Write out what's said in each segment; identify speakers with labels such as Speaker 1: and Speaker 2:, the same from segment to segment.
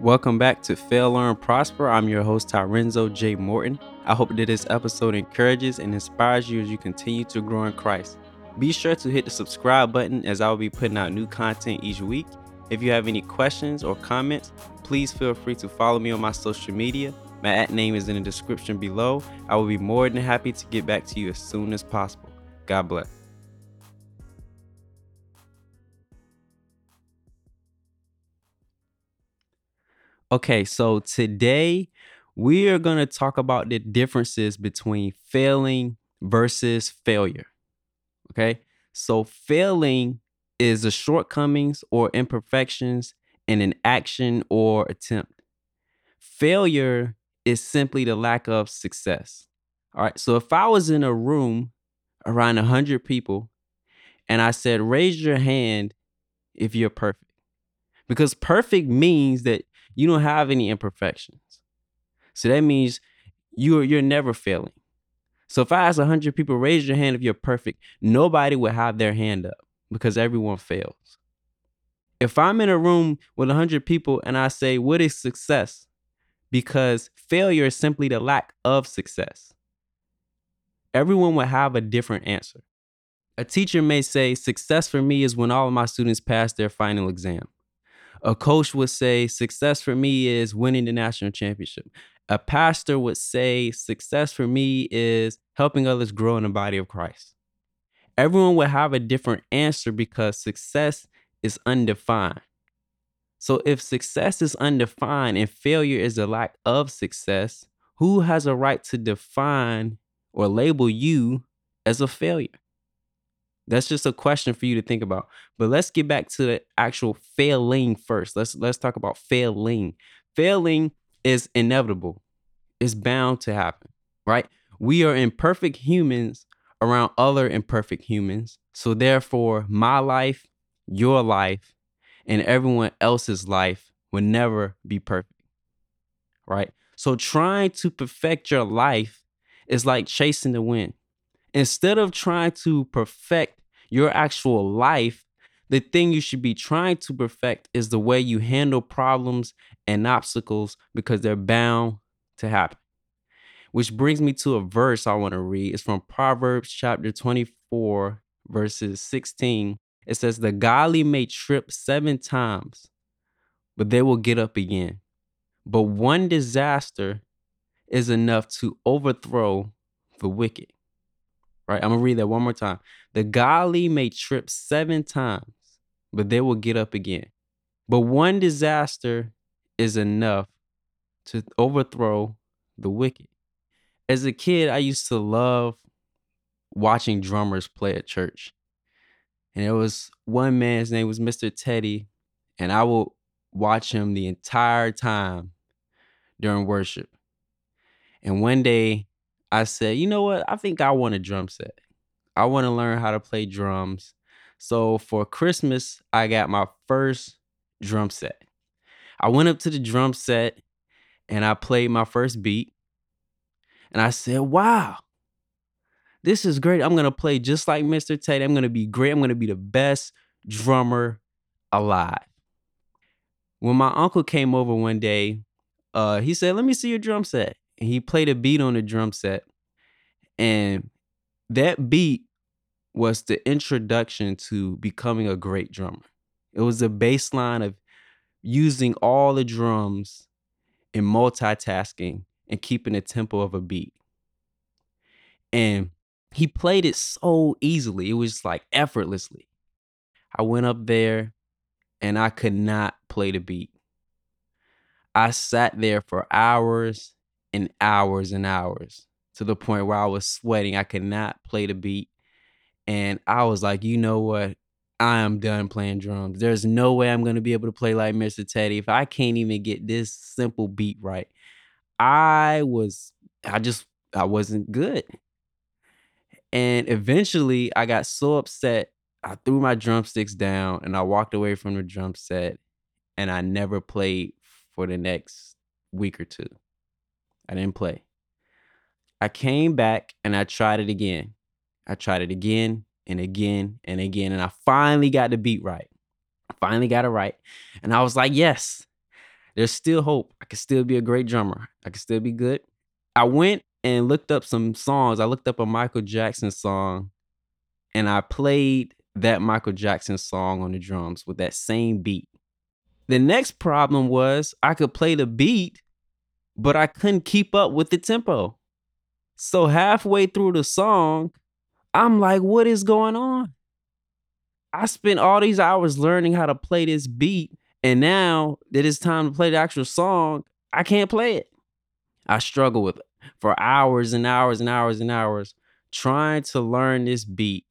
Speaker 1: Welcome back to Fail, Learn, Prosper. I'm your host, Tyrenzo J. Morton. I hope that this episode encourages and inspires you as you continue to grow in Christ. Be sure to hit the subscribe button as I will be putting out new content each week. If you have any questions or comments, please feel free to follow me on my social media. My at name is in the description below. I will be more than happy to get back to you as soon as possible. God bless. Okay, so today we are going to talk about the differences between failing versus failure. Okay, so failing is the shortcomings or imperfections in an action or attempt. Failure is simply the lack of success. All right, so if I was in a room around 100 people and I said, raise your hand if you're perfect, because perfect means that you don't have any imperfections. So that means you're you're never failing. So if I ask 100 people raise your hand if you're perfect, nobody would have their hand up because everyone fails. If I'm in a room with 100 people and I say what is success? Because failure is simply the lack of success. Everyone would have a different answer. A teacher may say success for me is when all of my students pass their final exam. A coach would say, Success for me is winning the national championship. A pastor would say, Success for me is helping others grow in the body of Christ. Everyone would have a different answer because success is undefined. So, if success is undefined and failure is a lack of success, who has a right to define or label you as a failure? That's just a question for you to think about. But let's get back to the actual failing first. Let's let's talk about failing. Failing is inevitable. It's bound to happen, right? We are imperfect humans around other imperfect humans. So therefore, my life, your life, and everyone else's life will never be perfect. Right? So trying to perfect your life is like chasing the wind. Instead of trying to perfect your actual life, the thing you should be trying to perfect is the way you handle problems and obstacles because they're bound to happen. Which brings me to a verse I want to read. It's from Proverbs chapter 24, verses 16. It says, The godly may trip seven times, but they will get up again. But one disaster is enough to overthrow the wicked right? I'm gonna read that one more time. The godly may trip seven times, but they will get up again. But one disaster is enough to overthrow the wicked. As a kid, I used to love watching drummers play at church. And there was one man, his name was Mr. Teddy, and I would watch him the entire time during worship. And one day I said, you know what? I think I want a drum set. I want to learn how to play drums. So for Christmas, I got my first drum set. I went up to the drum set and I played my first beat. And I said, wow, this is great. I'm going to play just like Mr. Tate. I'm going to be great. I'm going to be the best drummer alive. When my uncle came over one day, uh, he said, let me see your drum set he played a beat on the drum set. And that beat was the introduction to becoming a great drummer. It was a baseline of using all the drums and multitasking and keeping the tempo of a beat. And he played it so easily. It was like effortlessly. I went up there and I could not play the beat. I sat there for hours hours and hours to the point where I was sweating. I could not play the beat. And I was like, you know what? I am done playing drums. There's no way I'm going to be able to play like Mr. Teddy if I can't even get this simple beat right. I was, I just, I wasn't good. And eventually I got so upset, I threw my drumsticks down and I walked away from the drum set and I never played for the next week or two. I didn't play. I came back and I tried it again. I tried it again and again and again. And I finally got the beat right. I finally got it right. And I was like, yes, There's still hope. I can still be a great drummer. I can still be good. I went and looked up some songs. I looked up a Michael Jackson song and I played that Michael Jackson song on the drums with that same beat. The next problem was I could play the beat, but I couldn't keep up with the tempo. So halfway through the song, I'm like, what is going on? I spent all these hours learning how to play this beat, and now that it's time to play the actual song, I can't play it. I struggle with it for hours and hours and hours and hours trying to learn this beat,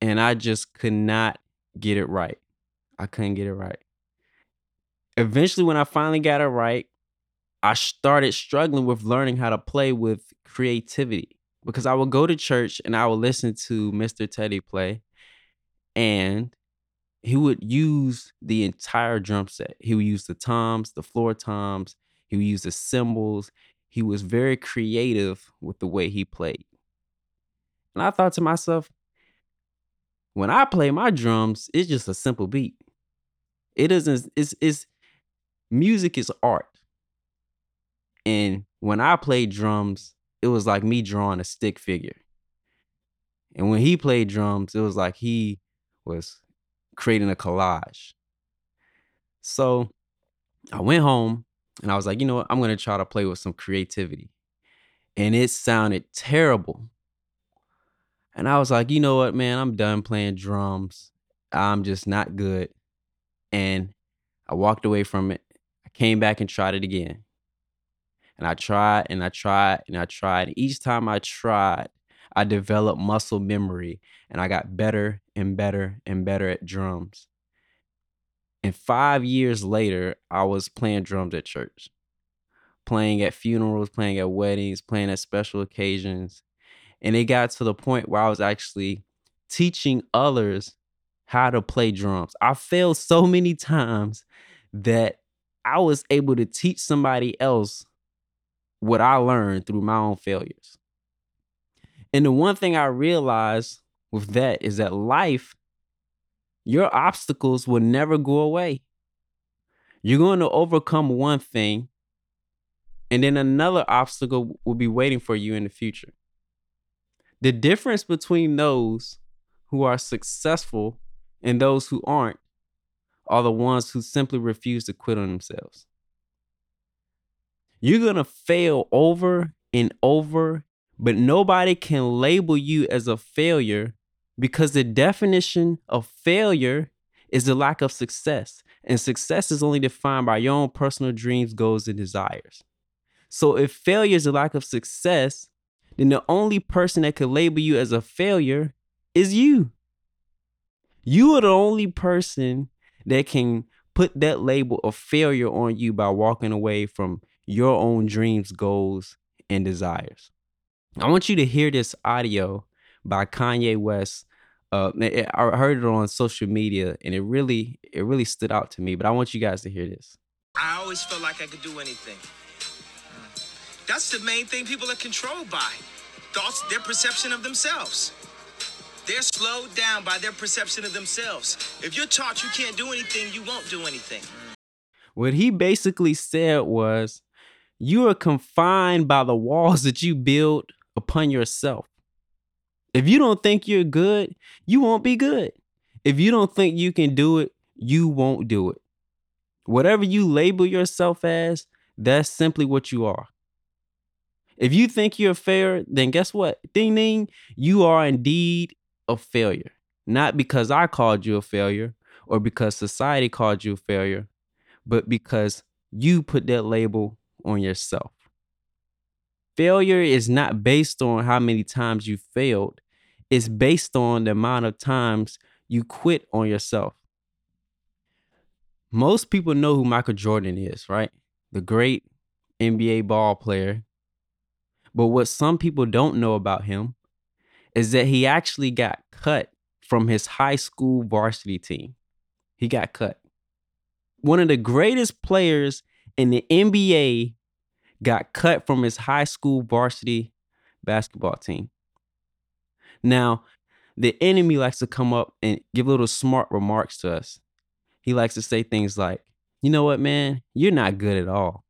Speaker 1: and I just could not get it right. I couldn't get it right. Eventually, when I finally got it right, I started struggling with learning how to play with creativity because I would go to church and I would listen to Mr. Teddy play, and he would use the entire drum set. He would use the toms, the floor toms, he would use the cymbals. He was very creative with the way he played. And I thought to myself, when I play my drums, it's just a simple beat. It isn't, it's, it's, music is art. And when I played drums, it was like me drawing a stick figure. And when he played drums, it was like he was creating a collage. So I went home and I was like, you know what? I'm going to try to play with some creativity. And it sounded terrible. And I was like, you know what, man? I'm done playing drums. I'm just not good. And I walked away from it. I came back and tried it again. And I tried and I tried and I tried. Each time I tried, I developed muscle memory and I got better and better and better at drums. And five years later, I was playing drums at church, playing at funerals, playing at weddings, playing at special occasions. And it got to the point where I was actually teaching others how to play drums. I failed so many times that I was able to teach somebody else what I learned through my own failures. And the one thing I realized with that is that life, your obstacles will never go away. You're going to overcome one thing, and then another obstacle will be waiting for you in the future. The difference between those who are successful and those who aren't are the ones who simply refuse to quit on themselves. You're going to fail over and over, but nobody can label you as a failure because the definition of failure is the lack of success. And success is only defined by your own personal dreams, goals, and desires. So if failure is a lack of success, then the only person that could label you as a failure is you. You are the only person that can put that label of failure on you by walking away from your own dreams, goals, and desires. I want you to hear this audio by Kanye West. Uh, I heard it on social media, and it really, it really stood out to me. But I want you guys to hear this.
Speaker 2: I always felt like I could do anything. That's the main thing people are controlled by. Thoughts, their perception of themselves. They're slowed down by their perception of themselves. If you're taught you can't do anything, you won't do anything.
Speaker 1: What he basically said was, you are confined by the walls that you build upon yourself. If you don't think you're good, you won't be good. If you don't think you can do it, you won't do it. Whatever you label yourself as, that's simply what you are. If you think you're fair, then guess what? Ding ding, you are indeed a failure. Not because I called you a failure or because society called you a failure, but because you put that label on yourself. Failure is not based on how many times you failed, it's based on the amount of times you quit on yourself. Most people know who Michael Jordan is, right? The great NBA ball player. But what some people don't know about him is that he actually got cut from his high school varsity team. He got cut. One of the greatest players in the NBA got cut from his high school varsity basketball team. Now, the enemy likes to come up and give little smart remarks to us. He likes to say things like, you know what, man? You're not good at all.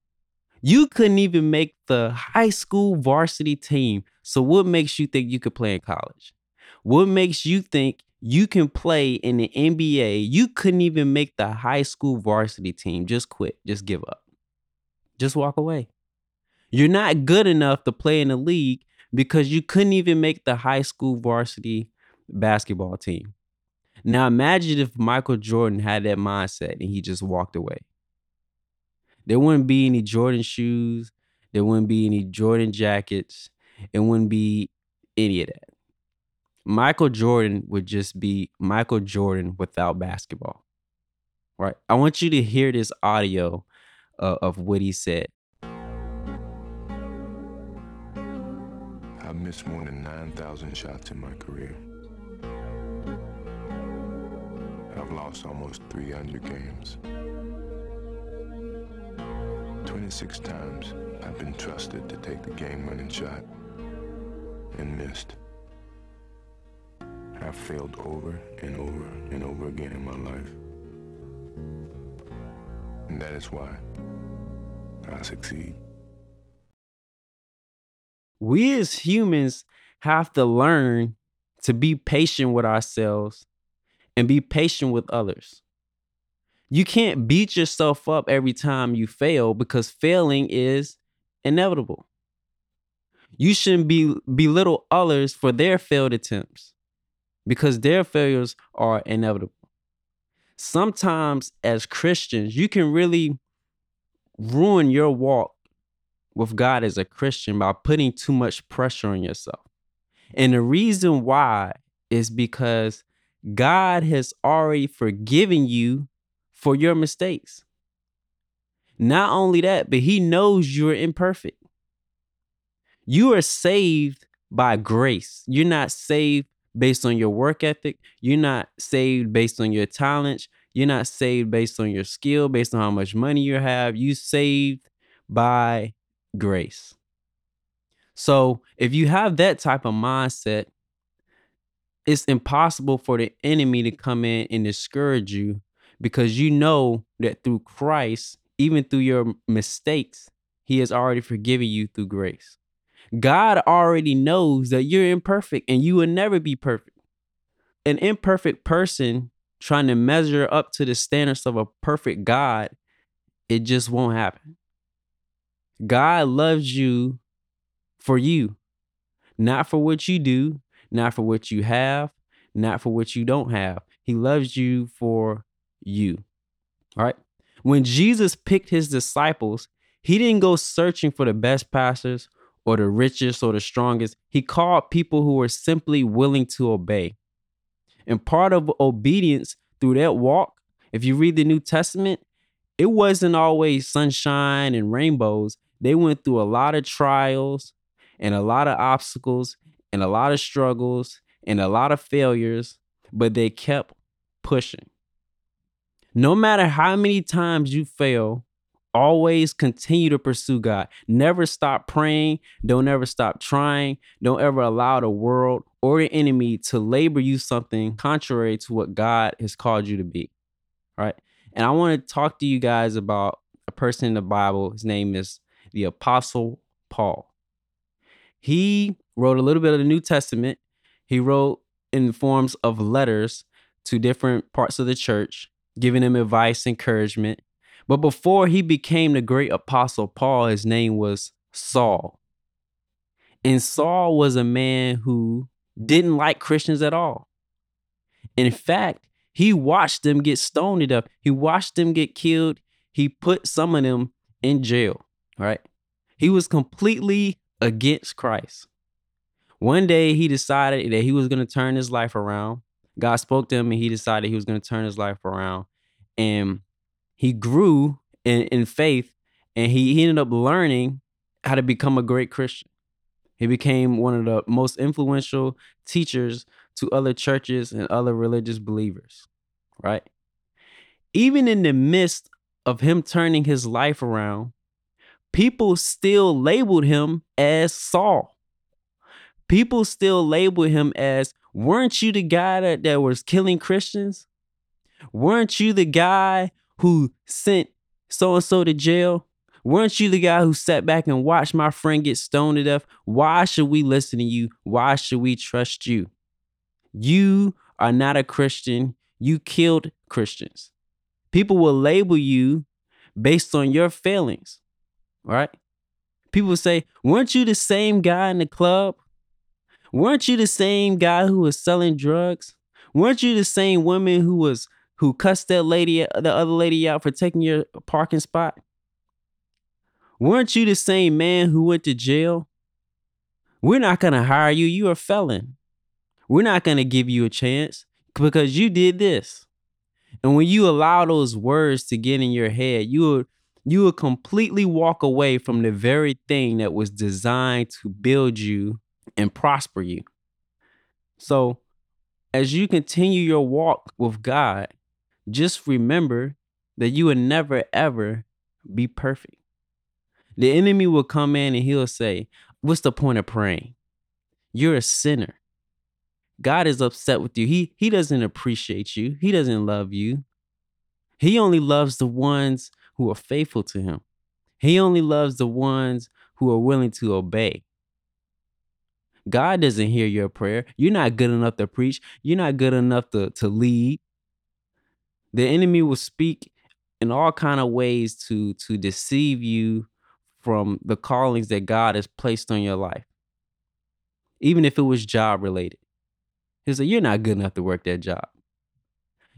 Speaker 1: You couldn't even make the high school varsity team. So what makes you think you could play in college? What makes you think you can play in the NBA? You couldn't even make the high school varsity team. Just quit. Just give up. Just walk away. You're not good enough to play in the league because you couldn't even make the high school varsity basketball team. Now imagine if Michael Jordan had that mindset and he just walked away. There wouldn't be any Jordan shoes. There wouldn't be any Jordan jackets. It wouldn't be any of that. Michael Jordan would just be Michael Jordan without basketball. Right? I want you to hear this audio uh, of what he said.
Speaker 3: I've missed more than 9,000 shots in my career. I've lost almost 300 games. 26 times I've been trusted to take the game winning shot and missed. I've failed over and over and over again in my life. And that is why I succeed.
Speaker 1: We as humans have to learn to be patient with ourselves and be patient with others. You can't beat yourself up every time you fail because failing is inevitable. You shouldn't be belittle others for their failed attempts because their failures are inevitable. Sometimes as Christians, you can really ruin your walk with God as a Christian by putting too much pressure on yourself. And the reason why is because God has already forgiven you for your mistakes. Not only that, but He knows you're imperfect. You are saved by grace. You're not saved based on your work ethic. You're not saved based on your talents. You're not saved based on your skill, based on how much money you have. You saved by grace. So if you have that type of mindset, it's impossible for the enemy to come in and discourage you because you know that through Christ, even through your mistakes, he has already forgiven you through grace. God already knows that you're imperfect and you will never be perfect. An imperfect person trying to measure up to the standards of a perfect God, it just won't happen. God loves you for you, not for what you do, not for what you have, not for what you don't have. He loves you for you. All right. When Jesus picked his disciples, he didn't go searching for the best pastors or the richest or the strongest. He called people who were simply willing to obey. And part of obedience through that walk, if you read the New Testament, it wasn't always sunshine and rainbows. They went through a lot of trials and a lot of obstacles and a lot of struggles and a lot of failures, but they kept pushing. No matter how many times you fail, always continue to pursue God. Never stop praying. Don't ever stop trying. Don't ever allow the world or the enemy to labor you something contrary to what God has called you to be. All right. And I want to talk to you guys about a person in the Bible. His name is the Apostle Paul. He wrote a little bit of the New Testament. He wrote in forms of letters to different parts of the church, giving them advice, encouragement. But before he became the great apostle Paul, his name was Saul. And Saul was a man who didn't like Christians at all. In fact, he watched them get stoned to death. He watched them get killed. He put some of them in jail, right? He was completely against Christ. One day he decided that he was going to turn his life around. God spoke to him and he decided he was going to turn his life around. And he grew in, in faith and he, he ended up learning how to become a great Christian. He became one of the most influential teachers to other churches and other religious believers, right? Even in the midst of him turning his life around, people still labeled him as Saul. People still labeled him as, weren't you the guy that, that was killing Christians? Weren't you the guy who sent so and so to jail? Weren't you the guy who sat back and watched my friend get stoned to death? Why should we listen to you? Why should we trust you? You are not a Christian. You killed Christians. People will label you based on your failings, right? People say, weren't you the same guy in the club? Weren't you the same guy who was selling drugs? Weren't you the same woman who was who cussed that lady, the other lady out for taking your parking spot? Weren't you the same man who went to jail? We're not going to hire you. You're a felon. We're not going to give you a chance because you did this. And when you allow those words to get in your head, you will you will completely walk away from the very thing that was designed to build you and prosper you. So, as you continue your walk with God, just remember that you will never ever be perfect. The enemy will come in and he'll say, What's the point of praying? You're a sinner. God is upset with you. He he doesn't appreciate you. He doesn't love you. He only loves the ones who are faithful to him. He only loves the ones who are willing to obey. God doesn't hear your prayer. You're not good enough to preach. You're not good enough to, to lead. The enemy will speak in all kind of ways to to deceive you from the callings that God has placed on your life. Even if it was job related. He'll say, You're not good enough to work that job.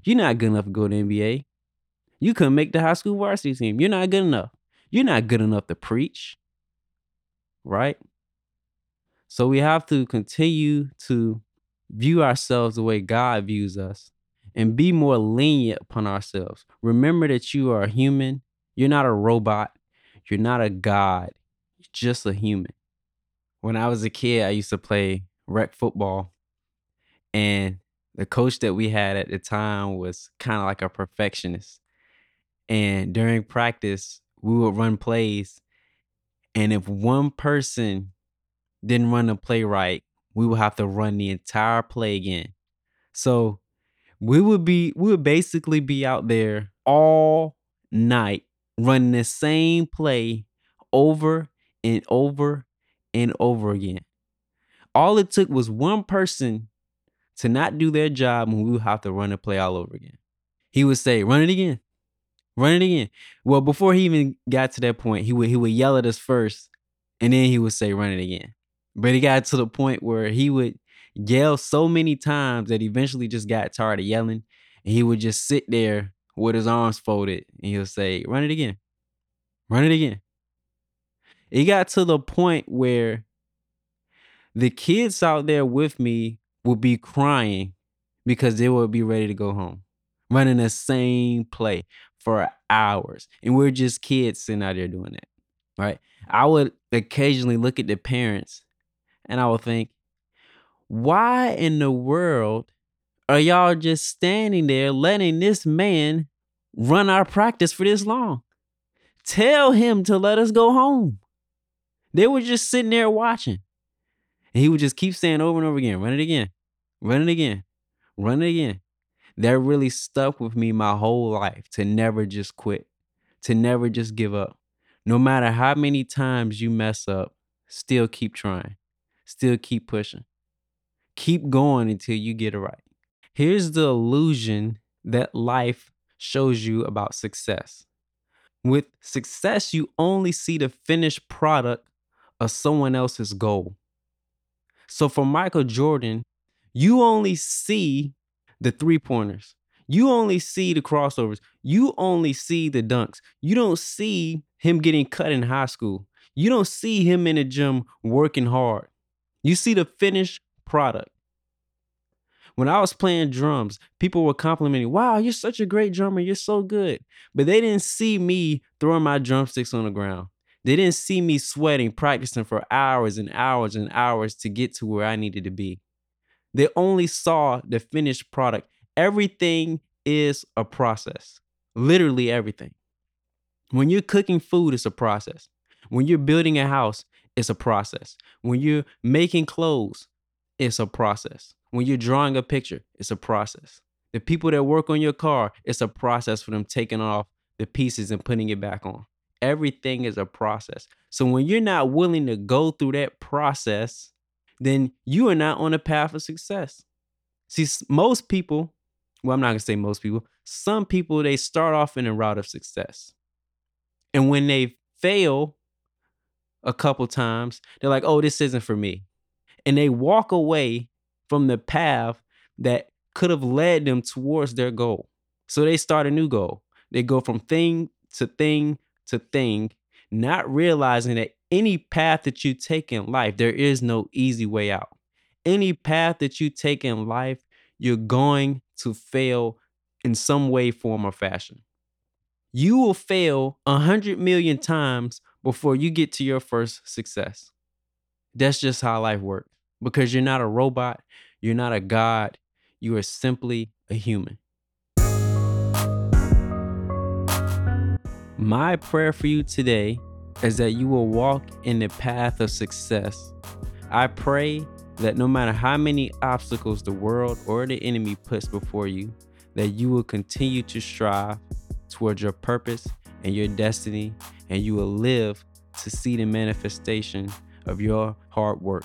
Speaker 1: You're not good enough to go to NBA. You couldn't make the high school varsity team. You're not good enough. You're not good enough to preach. Right? So we have to continue to view ourselves the way God views us and be more lenient upon ourselves. Remember that you are a human. You're not a robot. You're not a god. You're just a human. When I was a kid, I used to play rec football. And the coach that we had at the time was kind of like a perfectionist. And during practice, we would run plays. And if one person didn't run the play right, we would have to run the entire play again. So we would be we would basically be out there all night running the same play over and over and over again. All it took was one person to not do their job and we would have to run the play all over again. He would say, run it again. Run it again. Well, before he even got to that point, he would he would yell at us first, and then he would say, run it again. But he got to the point where he would yell so many times that eventually just got tired of yelling. And he would just sit there with his arms folded and he'll say, Run it again. Run it again. It got to the point where the kids out there with me would be crying because they would be ready to go home, running the same play for hours. And we're just kids sitting out there doing that. Right. I would occasionally look at the parents and I would think, why in the world are y'all just standing there letting this man run our practice for this long? Tell him to let us go home. They were just sitting there watching. And he would just keep saying over and over again, run it again, run it again, run it again. That really stuck with me my whole life to never just quit, to never just give up. No matter how many times you mess up, still keep trying, still keep pushing. Keep going until you get it right. Here's the illusion that life shows you about success. With success, you only see the finished product of someone else's goal. So for Michael Jordan, you only see the three pointers. You only see the crossovers. You only see the dunks. You don't see him getting cut in high school. You don't see him in the gym working hard. You see the finished product. When I was playing drums, people were complimenting, wow, you're such a great drummer. You're so good. But they didn't see me throwing my drumsticks on the ground. They didn't see me sweating, practicing for hours and hours and hours to get to where I needed to be. They only saw the finished product. Everything is a process, literally everything. When you're cooking food, it's a process. When you're building a house, it's a process. When you're making clothes, it's a process. When you're drawing a picture, it's a process. The people that work on your car, it's a process for them taking off the pieces and putting it back on. Everything is a process. So when you're not willing to go through that process, then you are not on a path of success. See, most people, well, I'm not gonna say most people, some people they start off in a route of success. And when they fail a couple times, they're like, oh, this isn't for me. And they walk away from the path that could have led them towards their goal. So they start a new goal. They go from thing to thing to thing, not realizing that any path that you take in life, there is no easy way out. Any path that you take in life, you're going to fail in some way, form, or fashion. You will fail a hundred million times before you get to your first success. That's just how life works because you're not a robot, you're not a god, you are simply a human. My prayer for you today is that you will walk in the path of success. I pray that no matter how many obstacles the world or the enemy puts before you, that you will continue to strive towards your purpose and your destiny, and you will live to see the manifestation of your hard work.